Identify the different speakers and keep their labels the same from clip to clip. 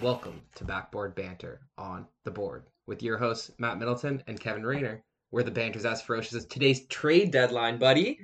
Speaker 1: Welcome to Backboard Banter on the board with your hosts, Matt Middleton and Kevin Rayner, where the banter's as ferocious as today's trade deadline, buddy.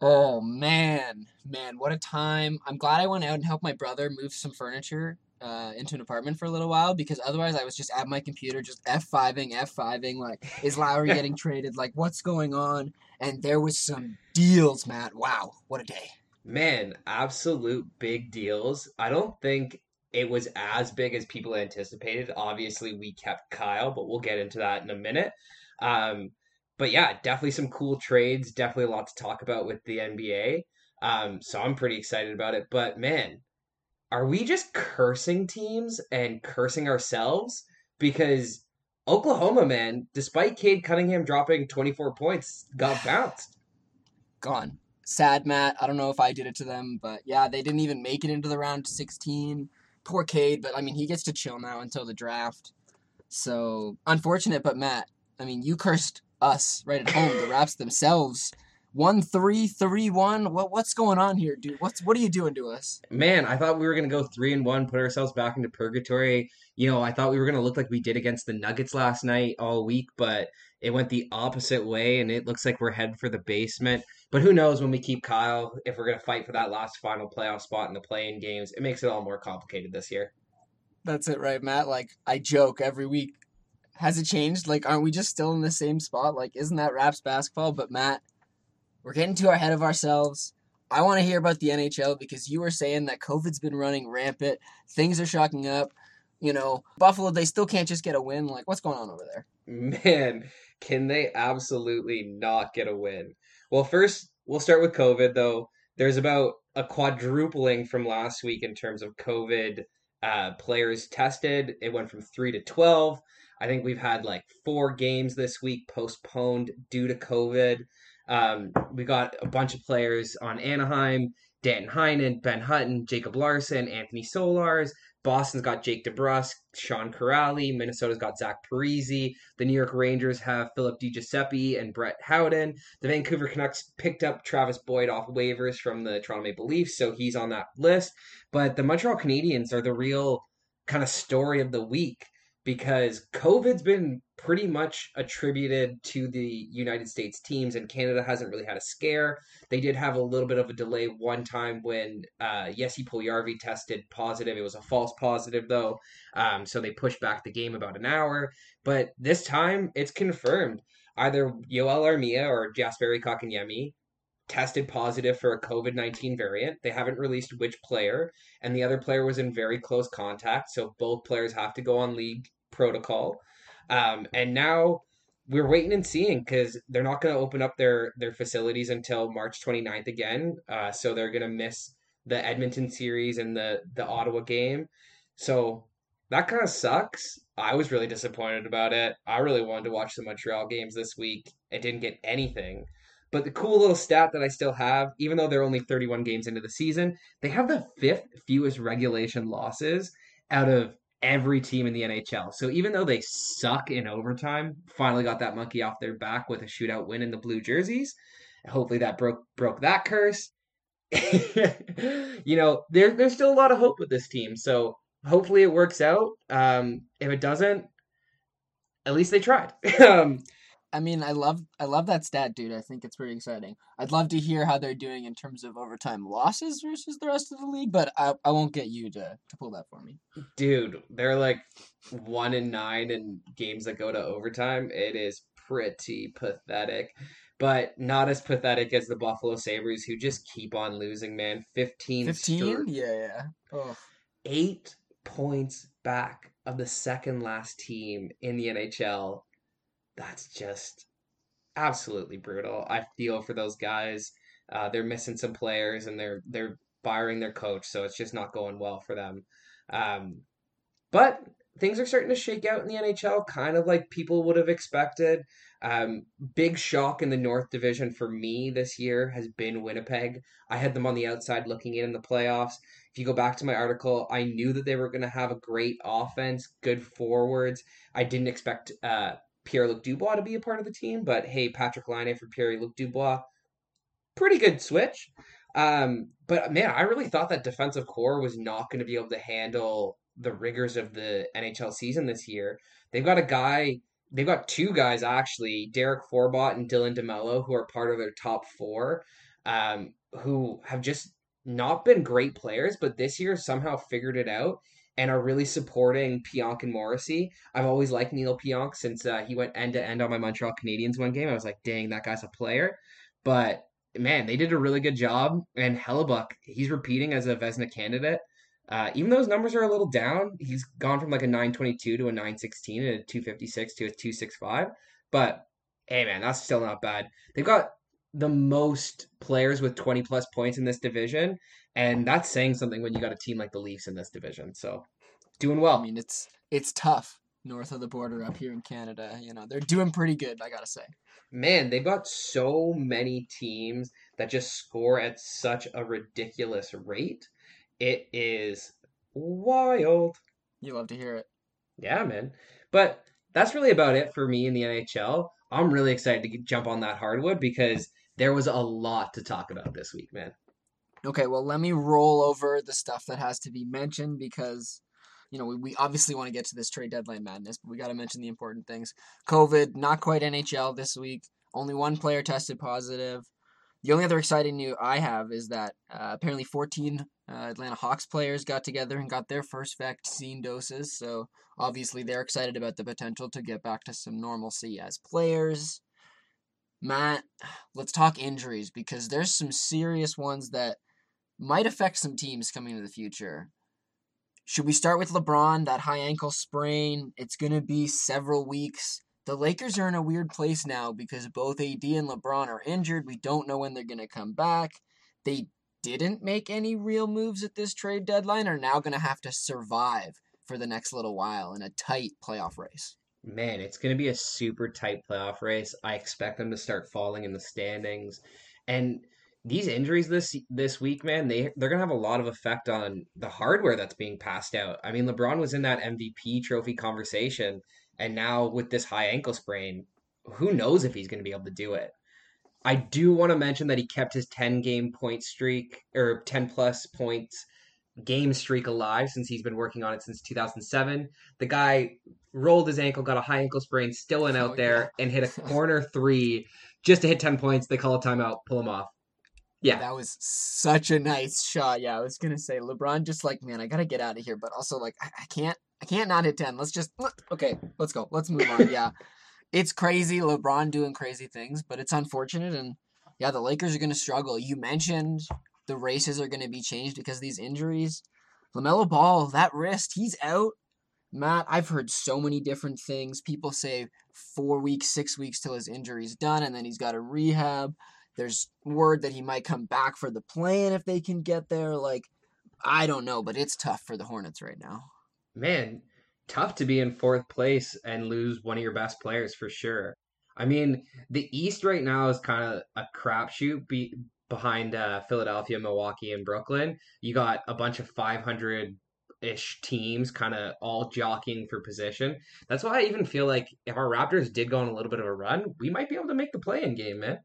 Speaker 2: Oh man, man, what a time! I'm glad I went out and helped my brother move some furniture uh, into an apartment for a little while because otherwise I was just at my computer just F5ing, F5ing, like, is Lowry getting traded? Like, what's going on? And there was some deals, Matt. Wow, what a day.
Speaker 1: Man, absolute big deals. I don't think it was as big as people anticipated. Obviously, we kept Kyle, but we'll get into that in a minute. Um, but yeah, definitely some cool trades. Definitely a lot to talk about with the NBA. Um, so I'm pretty excited about it. But man, are we just cursing teams and cursing ourselves? Because Oklahoma, man, despite Cade Cunningham dropping 24 points, got bounced.
Speaker 2: Gone. Sad, Matt. I don't know if I did it to them, but yeah, they didn't even make it into the round 16. Poor Cade, but I mean, he gets to chill now until the draft. So unfortunate, but Matt, I mean, you cursed us right at home. the Raps themselves one three three one. What what's going on here, dude? What's what are you doing to us?
Speaker 1: Man, I thought we were gonna go three and one, put ourselves back into purgatory. You know, I thought we were gonna look like we did against the Nuggets last night all week, but it went the opposite way, and it looks like we're headed for the basement. But who knows when we keep Kyle if we're gonna fight for that last final playoff spot in the play-in games? It makes it all more complicated this year.
Speaker 2: That's it, right, Matt? Like I joke every week. Has it changed? Like, aren't we just still in the same spot? Like, isn't that Raps basketball? But Matt, we're getting too ahead of ourselves. I want to hear about the NHL because you were saying that COVID's been running rampant. Things are shocking up. You know, Buffalo, they still can't just get a win. Like, what's going on over there?
Speaker 1: Man, can they absolutely not get a win? Well, first, we'll start with COVID, though. There's about a quadrupling from last week in terms of COVID uh, players tested. It went from 3 to 12. I think we've had like four games this week postponed due to COVID. Um, we got a bunch of players on Anaheim, Dan Heinen, Ben Hutton, Jacob Larsson, Anthony Solars. Boston's got Jake DeBrusk, Sean Kuraly. Minnesota's got Zach Parise. The New York Rangers have Philip DiGiuseppe and Brett Howden. The Vancouver Canucks picked up Travis Boyd off waivers from the Toronto Maple Leafs, so he's on that list. But the Montreal Canadiens are the real kind of story of the week because COVID's been pretty much attributed to the United States teams, and Canada hasn't really had a scare. They did have a little bit of a delay one time when uh, Jesse tested positive. It was a false positive, though, um, so they pushed back the game about an hour. But this time, it's confirmed. Either Joel Armia or Jesperi Kotkaniemi tested positive for a COVID 19 variant. They haven't released which player, and the other player was in very close contact. So both players have to go on league protocol. Um, and now we're waiting and seeing because they're not going to open up their their facilities until March 29th again. Uh, so they're going to miss the Edmonton series and the the Ottawa game. So that kind of sucks. I was really disappointed about it. I really wanted to watch the Montreal games this week. It didn't get anything. But the cool little stat that I still have, even though they're only 31 games into the season, they have the fifth fewest regulation losses out of every team in the NHL. So even though they suck in overtime, finally got that monkey off their back with a shootout win in the blue jerseys. Hopefully that broke broke that curse. you know, there, there's still a lot of hope with this team. So hopefully it works out. Um, if it doesn't, at least they tried. um,
Speaker 2: I mean, I love I love that stat, dude. I think it's pretty exciting. I'd love to hear how they're doing in terms of overtime losses versus the rest of the league, but I, I won't get you to, to pull that for me.
Speaker 1: Dude, they're like one in nine in games that go to overtime. It is pretty pathetic. But not as pathetic as the Buffalo Sabres, who just keep on losing, man. 15
Speaker 2: 15? Yeah, yeah. Oh.
Speaker 1: Eight points back of the second last team in the NHL that's just absolutely brutal. I feel for those guys. Uh, they're missing some players and they're they're firing their coach, so it's just not going well for them. Um, but things are starting to shake out in the NHL, kind of like people would have expected. Um, big shock in the North Division for me this year has been Winnipeg. I had them on the outside looking in in the playoffs. If you go back to my article, I knew that they were going to have a great offense, good forwards. I didn't expect uh, Pierre Luc Dubois to be a part of the team, but hey, Patrick Laine for Pierre Luc Dubois, pretty good switch. Um, but man, I really thought that defensive core was not going to be able to handle the rigors of the NHL season this year, they've got a guy. They've got two guys actually, Derek Forbort and Dylan DeMelo, who are part of their top four, um, who have just not been great players, but this year somehow figured it out and are really supporting Pionk and Morrissey. I've always liked Neal Pionk since uh, he went end to end on my Montreal Canadiens one game. I was like, dang, that guy's a player. But man, they did a really good job. And Hellebuyck, he's repeating as a Vezina candidate. Uh, even though his numbers are a little down, he's gone from like a 922 to a 916 and a 256 to a 265. But hey, man, that's still not bad. They've got the most players with 20 plus points in this division. And that's saying something when you got a team like the Leafs in this division. So doing well.
Speaker 2: I mean, it's it's tough north of the border up here in Canada. You know, they're doing pretty good, I gotta say.
Speaker 1: Man, they've got so many teams that just score at such a ridiculous rate. It is wild.
Speaker 2: You love to hear it.
Speaker 1: Yeah, man. But that's really about it for me in the NHL. I'm really excited to jump on that hardwood because there was a lot to talk about this week, man.
Speaker 2: Okay, well, let me roll over the stuff that has to be mentioned because, you know, we, we obviously want to get to this trade deadline madness, but we got to mention the important things. COVID, not quite NHL this week. Only one player tested positive. The only other exciting news I have is that uh, apparently 14 uh, Atlanta Hawks players got together and got their first vaccine doses. So obviously they're excited about the potential to get back to some normalcy as players. Matt, let's talk injuries because there's some serious ones that might affect some teams coming into the future. Should we start with LeBron, that high ankle sprain? It's going to be several weeks. The Lakers are in a weird place now because both AD and LeBron are injured. We don't know when they're going to come back. They didn't make any real moves at this trade deadline are now going to have to survive for the next little while in a tight playoff race.
Speaker 1: Man, it's going to be a super tight playoff race. I expect them to start falling in the standings. And these injuries this this week, man, they they're gonna have a lot of effect on the hardware that's being passed out. I mean, LeBron was in that MVP trophy conversation, and now with this high ankle sprain, who knows if he's gonna be able to do it. I do want to mention that he kept his 10 game point streak or 10 plus points game streak alive since he's been working on it since 2007. The guy rolled his ankle, got a high ankle sprain, still went out oh, there yeah. and hit a corner three just to hit 10 points. They call a timeout, pull him off. Yeah.
Speaker 2: That was such a nice shot. Yeah, I was gonna say LeBron just like, man, I gotta get out of here, but also like I, I can't I can't not hit ten. Let's just okay, let's go. Let's move on. Yeah. it's crazy, LeBron doing crazy things, but it's unfortunate and yeah, the Lakers are gonna struggle. You mentioned the races are gonna be changed because these injuries. LaMelo Ball, that wrist, he's out. Matt, I've heard so many different things. People say four weeks, six weeks till his injury's done, and then he's got a rehab. There's word that he might come back for the plan if they can get there. Like, I don't know, but it's tough for the Hornets right now.
Speaker 1: Man, tough to be in fourth place and lose one of your best players for sure. I mean, the East right now is kind of a crapshoot be- behind uh, Philadelphia, Milwaukee, and Brooklyn. You got a bunch of 500 ish teams kind of all jockeying for position. That's why I even feel like if our Raptors did go on a little bit of a run, we might be able to make the play in game, man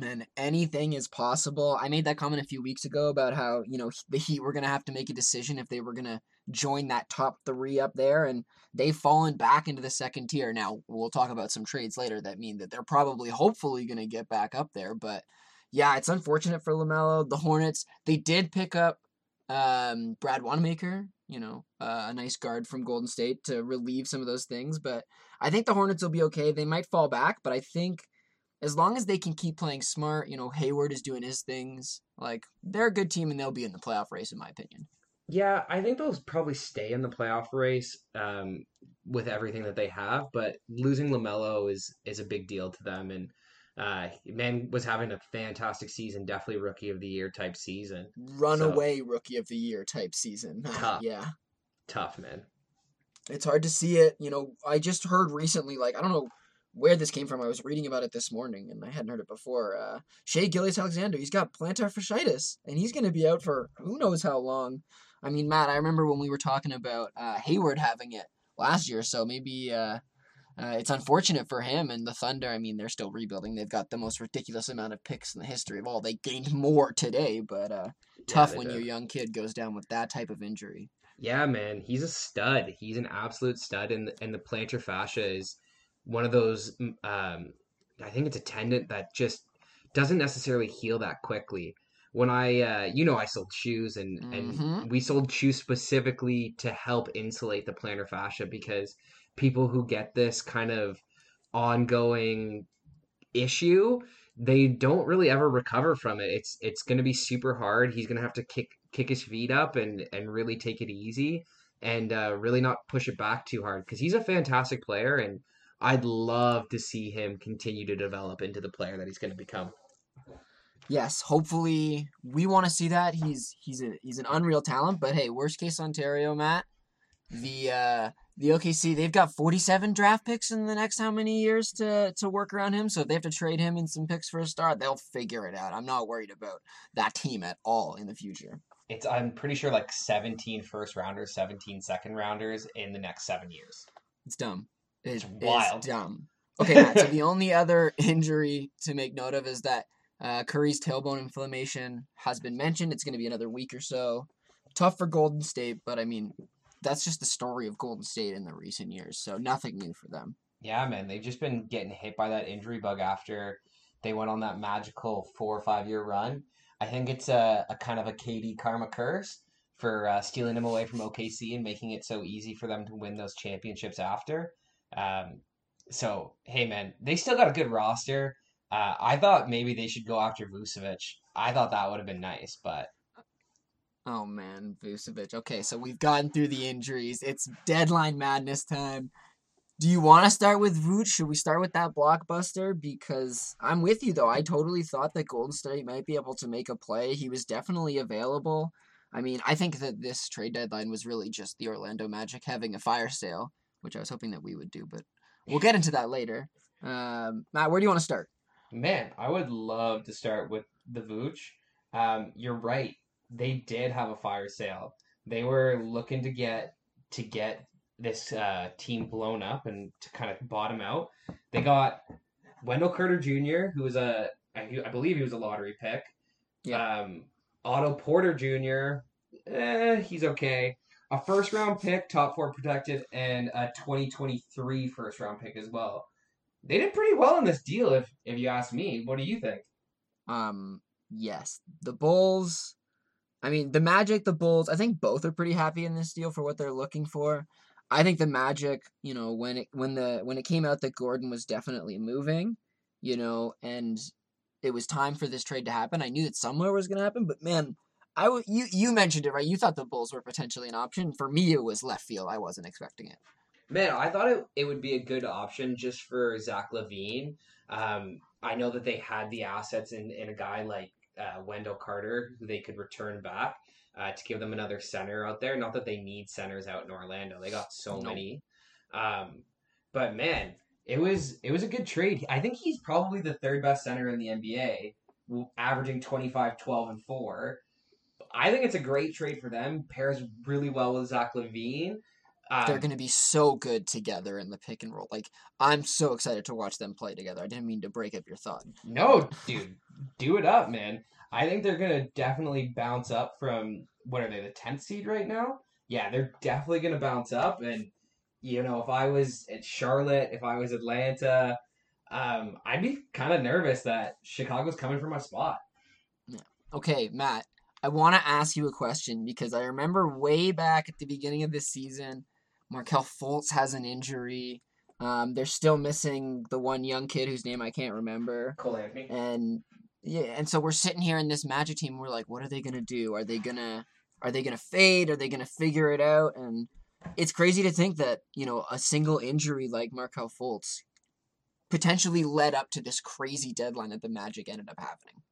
Speaker 2: man, anything is possible. I made that comment a few weeks ago about how, you know, the Heat were going to have to make a decision if they were going to join that top three up there, and they've fallen back into the second tier. Now, we'll talk about some trades later that mean that they're probably, hopefully, going to get back up there. But yeah, it's unfortunate for LaMelo. The Hornets, they did pick up um, Brad Wanamaker, you know, uh, a nice guard from Golden State to relieve some of those things. But I think the Hornets will be okay. They might fall back, but I think as long as they can keep playing smart, you know, Hayward is doing his things. Like they're a good team and they'll be in the playoff race, in my opinion.
Speaker 1: Yeah, I think they'll probably stay in the playoff race um, with everything that they have. But losing LaMelo is is a big deal to them, and uh, man was having a fantastic season, definitely rookie of the year type season.
Speaker 2: Runaway so, rookie of the year type season.
Speaker 1: Tough,
Speaker 2: yeah,
Speaker 1: tough man.
Speaker 2: It's hard to see it. You know, I just heard recently, like I don't know where this came from. I was reading about it this morning, and I hadn't heard it before. Uh, Shai Gilgeous-Alexander, he's got plantar fasciitis, and he's going to be out for who knows how long. I mean, Matt, I remember when we were talking about uh, Hayward having it last year, so maybe uh, uh, it's unfortunate for him and the Thunder. I mean, they're still rebuilding. They've got the most ridiculous amount of picks in the history of all. They gained more today, but uh, tough when did. your young kid goes down with that type of injury.
Speaker 1: Yeah, man, he's a stud. He's an absolute stud, and and the plantar fascia is one of those. Um, I think it's a tendon that just doesn't necessarily heal that quickly. When I, uh, you know, I sold shoes, and
Speaker 2: Mhm.
Speaker 1: and we sold shoes specifically to help insulate the plantar fascia because people who get this kind of ongoing issue, they don't really ever recover from it. It's it's going to be super hard. He's going to have to kick kick his feet up and and really take it easy and uh, really not push it back too hard because he's a fantastic player and I'd love to see him continue to develop into the player that he's going to become.
Speaker 2: Yes, hopefully we want to see that. He's he's a he's an unreal talent, but hey, worst case Ontario, Matt. The uh the OKC, they've got 47 draft picks in the next how many years to to work around him, so if they have to trade him and some picks for a start, they'll figure it out. I'm not worried about that team at all in the future.
Speaker 1: It's I'm pretty sure like 17 first rounders, 17 second rounders in the next 7 years.
Speaker 2: It's dumb. It
Speaker 1: It's
Speaker 2: is
Speaker 1: wild.
Speaker 2: dumb. Okay, Matt, so the only other injury to make note of is that uh, Curry's tailbone inflammation has been mentioned. It's going to be another week or so. Tough for Golden State, but I mean, that's just the story of Golden State in the recent years, so nothing new for them.
Speaker 1: Yeah, man, they've just been getting hit by that injury bug after they went on that magical four or five year run. I think it's a, a kind of a KD karma curse for uh, stealing him away from OKC and making it so easy for them to win those championships after. Um, so, hey, man, they still got a good roster. Uh, I thought maybe they should go after Vucevic. I thought that would have been nice, but
Speaker 2: Oh man, Vucevic. Okay, so we've gotten through the injuries. It's deadline madness time. Do you want to start with Vooch? Should we start with that blockbuster? Because I'm with you though. I totally thought that Golden State might be able to make a play. He was definitely available. I mean, I think that this trade deadline was really just the Orlando Magic having a fire sale, which I was hoping that we would do, but we'll get into that later. Um, Matt, where do you want to start?
Speaker 1: Man, I would love to start with the Vooch. Um, you're right. They did have a fire sale. They were looking to get to get this uh, team blown up and to kind of bottom out. They got Wendell Carter Jr., who was a I, I believe he was a lottery pick.
Speaker 2: Yeah.
Speaker 1: Um, Otto Porter Jr. Eh, he's okay. A first round pick, top four protected, and a 2023 first round pick as well. They did pretty well in this deal, if if you ask me. What do you think?
Speaker 2: Um, yes, the Bulls. I mean, the Magic, the Bulls. I think both are pretty happy in this deal for what they're looking for. I think the Magic, you know, when it when the when it came out that Gordon was definitely moving, you know, and it was time for this trade to happen. I knew that somewhere was going to happen, but man, I w- you you mentioned it right. You thought the Bulls were potentially an option. For me, it was left field. I wasn't expecting it.
Speaker 1: Man, I thought it, it would be a good option just for Zach LaVine. Um, I know that they had the assets in, in a guy like uh, Wendell Carter who they could return back uh, to give them another center out there. Not that they need centers out in Orlando; they got so
Speaker 2: Nope.
Speaker 1: many. Um, but man, it was it was a good trade. I think he's probably the third best center in the NBA, averaging 25, 12, and four. I think it's a great trade for them. Pairs really well with Zach LaVine. Um,
Speaker 2: They're going to be so good together in the pick and roll. Like I'm so excited to watch them play together. I didn't mean to break up your thought.
Speaker 1: No, dude, do it up, man. I think they're gonna definitely bounce up from what are they, the tenth seed right now? Yeah, they're definitely gonna bounce up. And you know, if I was at Charlotte, if I was Atlanta, um, I'd be kind of nervous that Chicago's coming for my spot.
Speaker 2: Okay, Matt, I want to ask you a question because I remember way back at the beginning of this season, Markelle Fultz has an injury. Um, they're still missing the one young kid whose name I can't remember.
Speaker 1: Cole Anthony.
Speaker 2: And yeah, and so we're sitting here in this Magic team. We're like, what are they gonna do? Are they gonna are they gonna fade? Are they gonna figure it out? And it's crazy to think that you know a single injury like Markelle Fultz potentially led up to this crazy deadline that the Magic ended up happening.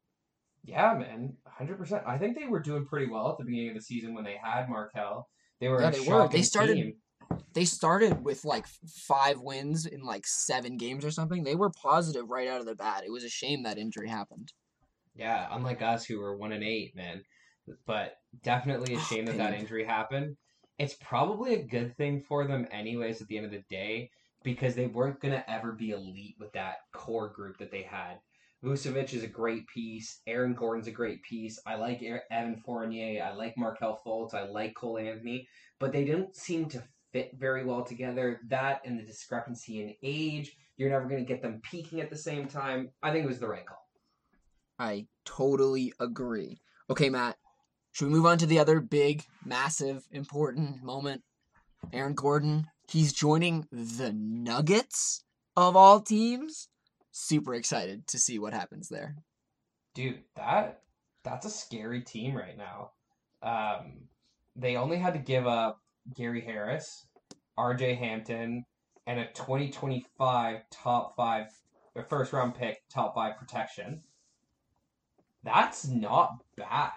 Speaker 1: Yeah, man, hundred percent. I think they were doing pretty well at the beginning of the season when they had Markelle. They were
Speaker 2: Yeah,
Speaker 1: a
Speaker 2: they were. They started-
Speaker 1: team.
Speaker 2: They started with like five wins in like seven games or something. They were positive right out of the bat. It was a shame that injury happened.
Speaker 1: Yeah, unlike us who were one and eight, man. But definitely a
Speaker 2: Oh,
Speaker 1: shame that that injury happened. It's probably a good thing for them, anyways. At the end of the day, because they weren't gonna ever be elite with that core group that they had. Vucevic is a great piece. Aaron Gordon's a great piece. I like Evan Fournier. I like Markelle Fultz. I like Cole Anthony. But they didn't seem to fit very well together. That and the discrepancy in age. You're never going to get them peaking at the same time. I think it was the right call.
Speaker 2: I totally agree. Okay, Matt. Should we move on to the other big, massive, important moment? Aaron Gordon. He's joining the Nuggets of all teams super excited to see what happens there.
Speaker 1: Dude, that that's a scary team right now. Um, they only had to give up Gary Harris, R.J. Hampton, and a 2025 top five, or first round pick, top five protection. That's not bad.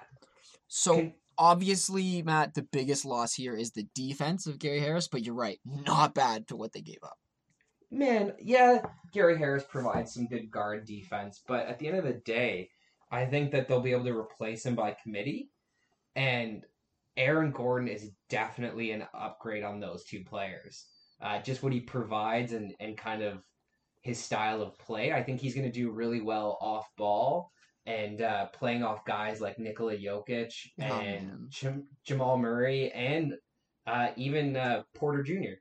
Speaker 2: So Can, obviously, Matt, the biggest loss here is the defense of Gary Harris, but you're right, not bad for what they gave up
Speaker 1: man, yeah, Gary Harris provides some good guard defense, but at the end of the day, I think that they'll be able to replace him by committee. And Aaron Gordon is definitely an upgrade on those two players. Uh, just what he provides and, and kind of his style of play. I think he's going to do really well off ball and uh, playing off guys like Nikola Jokic oh, and Jam- Jamal Murray and uh, even uh, Porter Jr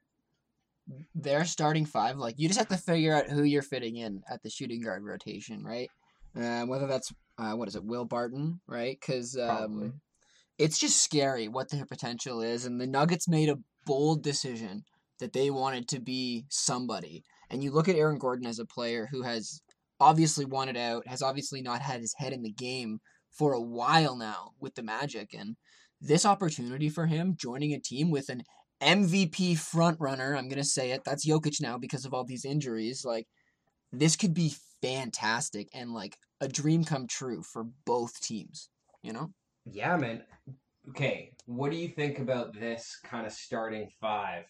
Speaker 2: their starting five, like you just have to figure out who you're fitting in at the shooting guard rotation, right? Uh, whether that's uh, what is it, Will Barton, right? Because um, it's just scary what their potential is, and the Nuggets made a bold decision that they wanted to be somebody. And you look at Aaron Gordon as a player who has obviously wanted out, has obviously not had his head in the game for a while now with the Magic, and this opportunity for him joining a team with an MVP front runner. I'm gonna say it. That's Jokic now because of all these injuries. Like this could be fantastic and like a dream come true for both teams. You know?
Speaker 1: Yeah, man. Okay, what do you think about this kind of starting five?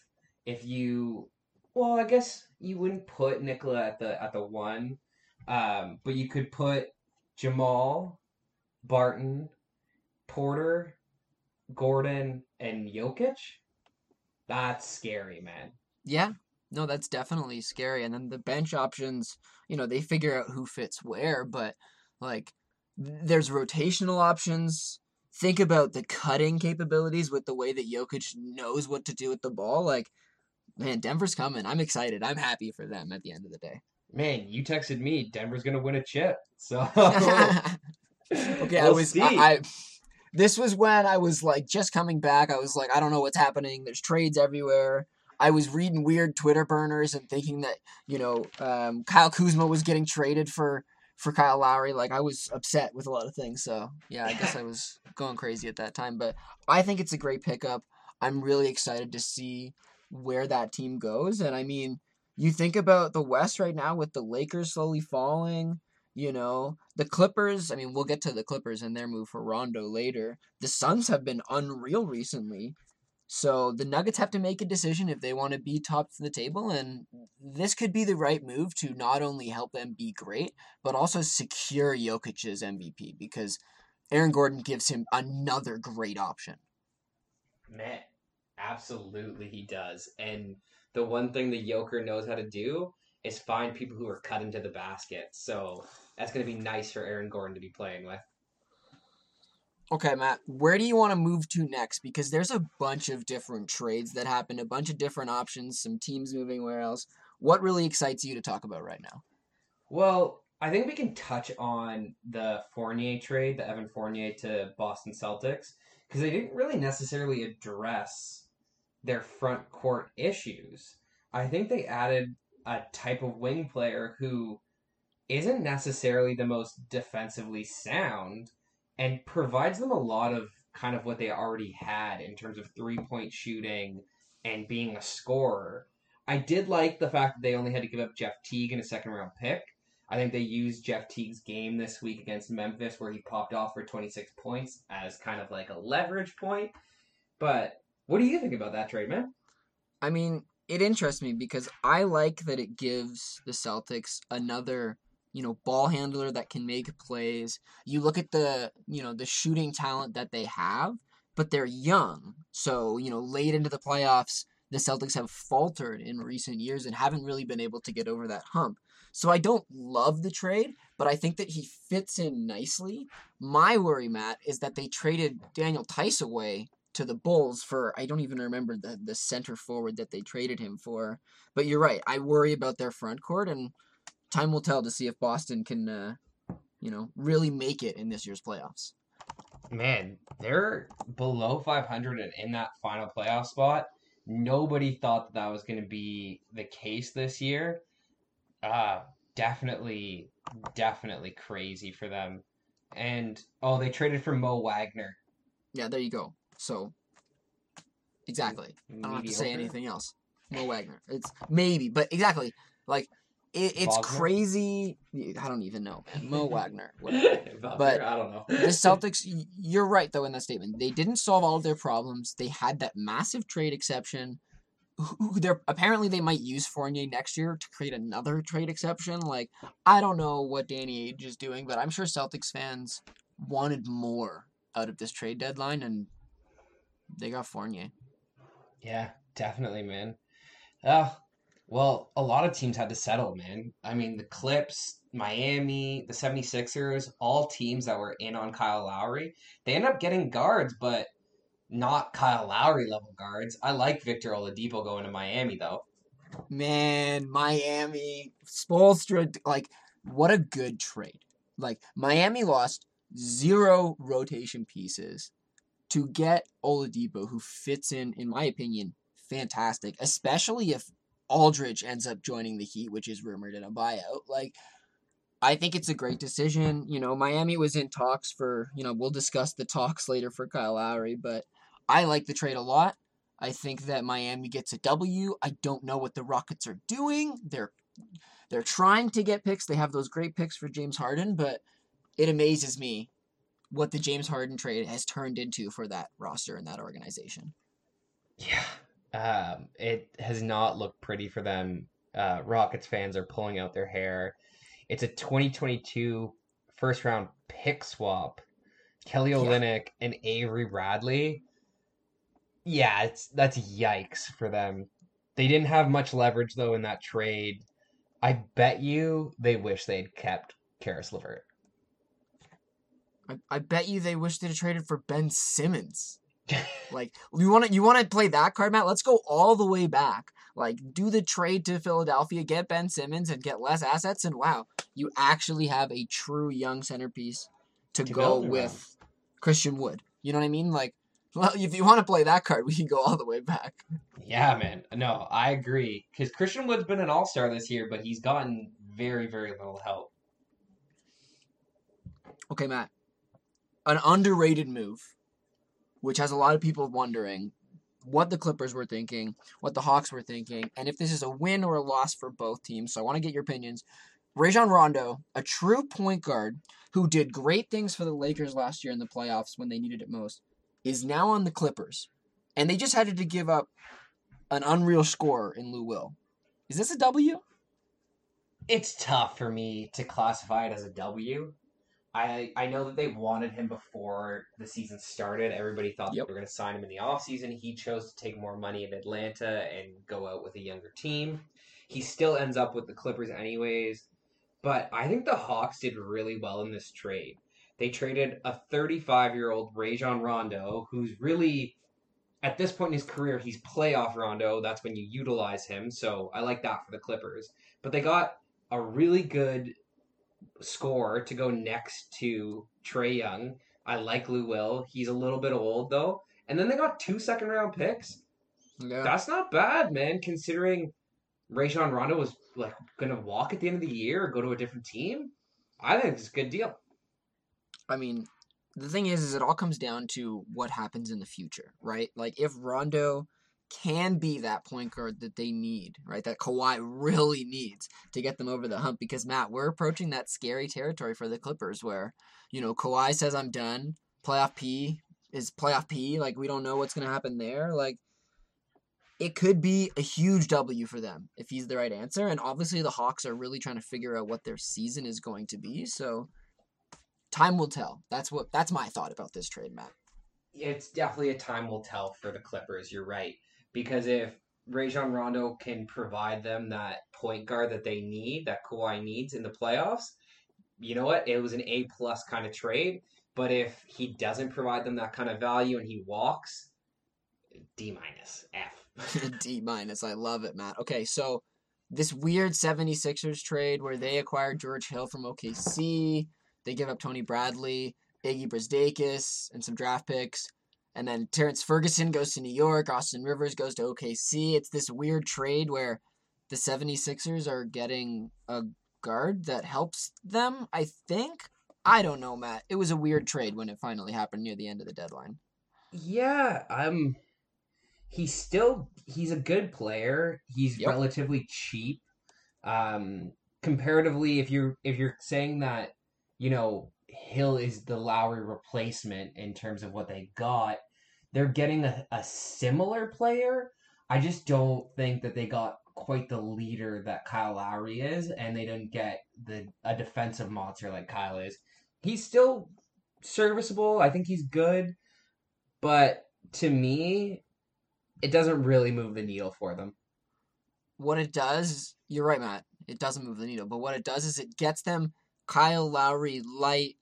Speaker 1: If you, well, I guess you wouldn't put Nikola at the at the one, um, but you could put Jamal, Barton, Porter, Gordon, and Jokic. That's scary, man.
Speaker 2: Yeah. No, that's definitely scary. And then the bench options, you know, they figure out who fits where, but like there's rotational options. Think about the cutting capabilities with the way that Jokic knows what to do with the ball. Like, man, Denver's coming. I'm excited. I'm happy for them at the end of the day.
Speaker 1: Man, you texted me Denver's gonna win a chip. So
Speaker 2: okay, we'll I was I, I this was when I was like just coming back. I was like, I don't know what's happening. There's trades everywhere. I was reading weird Twitter burners and thinking that you know um, Kyle Kuzma was getting traded for for Kyle Lowry. Like I was upset with a lot of things. So yeah, I guess I was going crazy at that time. But I think it's a great pickup. I'm really excited to see where that team goes. And I mean, you think about the West right now with the Lakers slowly falling. You know, the Clippers, I mean, we'll get to the Clippers and their move for Rondo later. The Suns have been unreal recently. So the Nuggets have to make a decision if they want to be top of the table, and this could be the right move to not only help them be great, but also secure Jokic's MVP because Aaron Gordon gives him another great option.
Speaker 1: Man, absolutely he does. And the one thing the Joker knows how to do is find people who are cut into the basket. So that's going to be nice for Aaron Gordon to be playing with.
Speaker 2: Okay, Matt, where do you want to move to next? Because there's a bunch of different trades that happen, a bunch of different options, some teams moving where else. What really excites you to talk about right now?
Speaker 1: Well, I think we can touch on the Fournier trade, the Evan Fournier to Boston Celtics, because they didn't really necessarily address their front court issues. I think they added a type of wing player who isn't necessarily the most defensively sound and provides them a lot of kind of what they already had in terms of three point shooting and being a scorer. I did like the fact that they only had to give up Jeff Teague in a second round pick. I think they used Jeff Teague's game this week against Memphis where he popped off for 26 points as kind of like a leverage point. But what do you think about that trade, man?
Speaker 2: I mean, it interests me because I like that it gives the Celtics another, you know, ball handler that can make plays. You look at the, you know, the shooting talent that they have, but they're young. So, you know, late into the playoffs, the Celtics have faltered in recent years and haven't really been able to get over that hump. So I don't love the trade, but I think that he fits in nicely. My worry, Matt, is that they traded Daniel Theis away to the Bulls for I don't even remember the the center forward that they traded him for. But you're right. I worry about their front court, and time will tell to see if Boston can, uh, you know, really make it in this year's playoffs.
Speaker 1: Man, they're below 500 and in that final playoff spot. Nobody thought that, that was going to be the case this year. Uh, definitely, definitely crazy for them. And oh, they traded for Mo Wagner.
Speaker 2: Yeah, there you go. So, exactly. I don't have to say anything else. Mo Wagner. It's maybe, but exactly. Like, it, it's
Speaker 1: Wagner?
Speaker 2: crazy. I don't even know, man. Mo Wagner.
Speaker 1: But I don't know.
Speaker 2: the Celtics, you're right though in that statement. They didn't solve all of their problems. They had that massive trade exception. They're apparently they might use Fournier next year to create another trade exception. Like I don't know what Danny Ainge is doing, but I'm sure Celtics fans wanted more out of this trade deadline, and they got Fournier.
Speaker 1: Yeah, definitely, man. Oh, well, a lot of teams had to settle, man. I mean, the Clips, Miami, the 76ers, all teams that were in on Kyle Lowry, they end up getting guards, but not Kyle Lowry level guards. I like Victor Oladipo going to Miami, though.
Speaker 2: Man, Miami, Spoelstra, like, what a good trade. Like, Miami lost zero rotation pieces to get Oladipo, who fits in, in my opinion, fantastic, especially if Aldridge ends up joining the Heat, which is rumored in a buyout. Like, I think it's a great decision. You know, Miami was in talks for, you know, we'll discuss the talks later for Kyle Lowry, but I like the trade a lot. I think that Miami gets a W. I don't know what the Rockets are doing. They're they're trying to get picks. They have those great picks for James Harden, but it amazes me what the James Harden trade has turned into for that roster and that organization.
Speaker 1: Yeah. Um, it has not looked pretty for them. Uh, Rockets fans are pulling out their hair. It's a 2022 first round pick swap. Kelly
Speaker 2: Yeah.
Speaker 1: Olynyk and Avery Bradley. Yeah, it's that's yikes for them. They didn't have much leverage though in that trade. I bet you they wish they'd kept Caris LeVert.
Speaker 2: I, I bet you they wish they'd have traded for Ben Simmons. Like you want to you want to play that card, Matt? Let's go all the way back. Like do the trade to Philadelphia, get Ben Simmons, and get less assets, and wow, you actually have a true young centerpiece to,
Speaker 1: To
Speaker 2: go with Christian Wood. You know what I mean? Like, well, if you want to play that card, we can go all the way back.
Speaker 1: Yeah, man. No, I agree. Because Christian Wood's been an all star this year, but he's gotten very, very little help.
Speaker 2: Okay, Matt. An underrated move, which has a lot of people wondering what the Clippers were thinking, what the Hawks were thinking, and if this is a win or a loss for both teams. So I want to get your opinions. Rajon Rondo, a true point guard who did great things for the Lakers last year in the playoffs when they needed it most, is now on the Clippers. And they just had to give up an unreal scorer in Lou Will. Is this a W?
Speaker 1: It's tough for me to classify it as a W. I I know that they wanted him before the season started. Everybody thought
Speaker 2: Yep.
Speaker 1: they were going to sign him in the offseason. He chose to take more money in Atlanta and go out with a younger team. He still ends up with the Clippers anyways. But I think the Hawks did really well in this trade. They traded a 35 year old Rajon Rondo, who's really, at this point in his career, he's playoff Rondo. That's when you utilize him. So I like that for the Clippers. But they got a really good score to go next to Trae Young. I like Lou Will. He's a little bit old though. And then they got two second round picks.
Speaker 2: Yeah.
Speaker 1: That's not bad, man, considering Rajon Rondo was like gonna walk at the end of the year or go to a different team. I think it's a good deal.
Speaker 2: I mean, the thing is, is it all comes down to what happens in the future, right? Like if Rondo can be that point guard that they need, right? That Kawhi really needs to get them over the hump. Because Matt, we're approaching that scary territory for the Clippers, where you know Kawhi says I'm done. Playoff P is playoff P. Like we don't know what's gonna happen there. Like it could be a huge W for them if he's the right answer. And obviously the Hawks are really trying to figure out what their season is going to be. So time will tell. That's what that's my thought about this trade, Matt.
Speaker 1: It's definitely a time will tell for the Clippers. You're right because if Rajon Rondo can provide them that point guard that they need, that Kawhi needs in the playoffs, you know what? It was an A plus kind of trade. But if he doesn't provide them that kind of value and he walks, D minus F.
Speaker 2: D minus. I love it, Matt. Okay, so this weird 76ers trade where they acquired George Hill from OKC. They give up Tony Bradley, Iggy Brazdeikis, and some draft picks. And then Terrence Ferguson goes to New York. Austin Rivers goes to OKC. It's this weird trade where the 76ers are getting a guard that helps them, I think. I don't know, Matt. It was a weird trade when it finally happened near the end of the deadline.
Speaker 1: Yeah, I'm he's still he's a good player. He's
Speaker 2: Yep.
Speaker 1: relatively cheap. Um comparatively if you're if you're saying that, you know, Hill is the Lowry replacement in terms of what they got, they're getting a, a similar player. I just don't think that they got quite the leader that Kyle Lowry is, and they didn't get the a defensive monster like Kyle is. He's still serviceable. I think he's good, but to me, it doesn't really move the needle for them.
Speaker 2: what it does, you're right, Matt. It doesn't move the needle, but what it does is it gets them Kyle Lowry light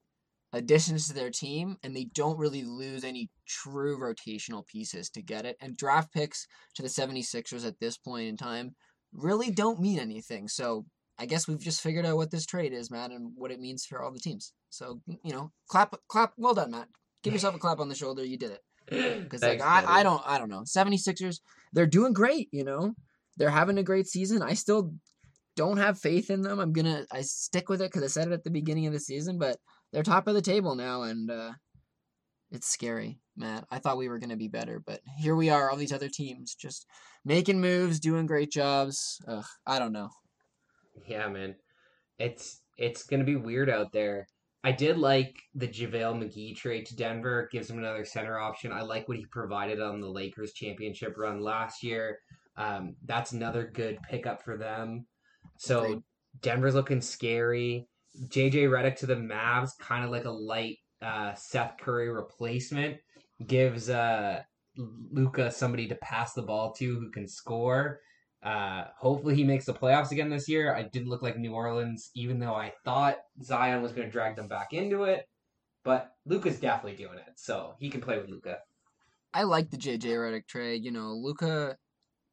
Speaker 2: additions to their team, and they don't really lose any true rotational pieces to get it. And draft picks to the 76ers at this point in time really don't mean anything. So I guess we've just figured out what this trade is, Matt, and what it means for all the teams. So, you know, clap, clap, well done, Matt. Give yourself a clap on the shoulder. You did it. Because like I,
Speaker 1: buddy.
Speaker 2: I don't I don't know. 76ers, they're doing great, you know. They're having a great season. I still don't have faith in them. I'm gonna I stick with it because I said it at the beginning of the season, but they're top of the table now and uh it's scary, Matt. I thought we were gonna be better, but here we are, all these other teams just making moves, doing great jobs. Ugh, I don't know.
Speaker 1: Yeah, man. It's it's gonna be weird out there. I did like the JaVale McGee trade to Denver. It gives him another center option. I like what he provided on the Lakers championship run last year. Um, that's another good pickup for them. So
Speaker 2: Agreed.
Speaker 1: Denver's looking scary. JJ Redick to the Mavs, kind of like a light uh, Seth Curry replacement, gives uh, Luka somebody to pass the ball to who can score. Uh, hopefully he makes the playoffs again this year. I did look like New Orleans, even though I thought Zion was going to drag them back into it. But Luka's definitely doing it, so he can play with Luka.
Speaker 2: I like the JJ Redick trade. You know, Luka,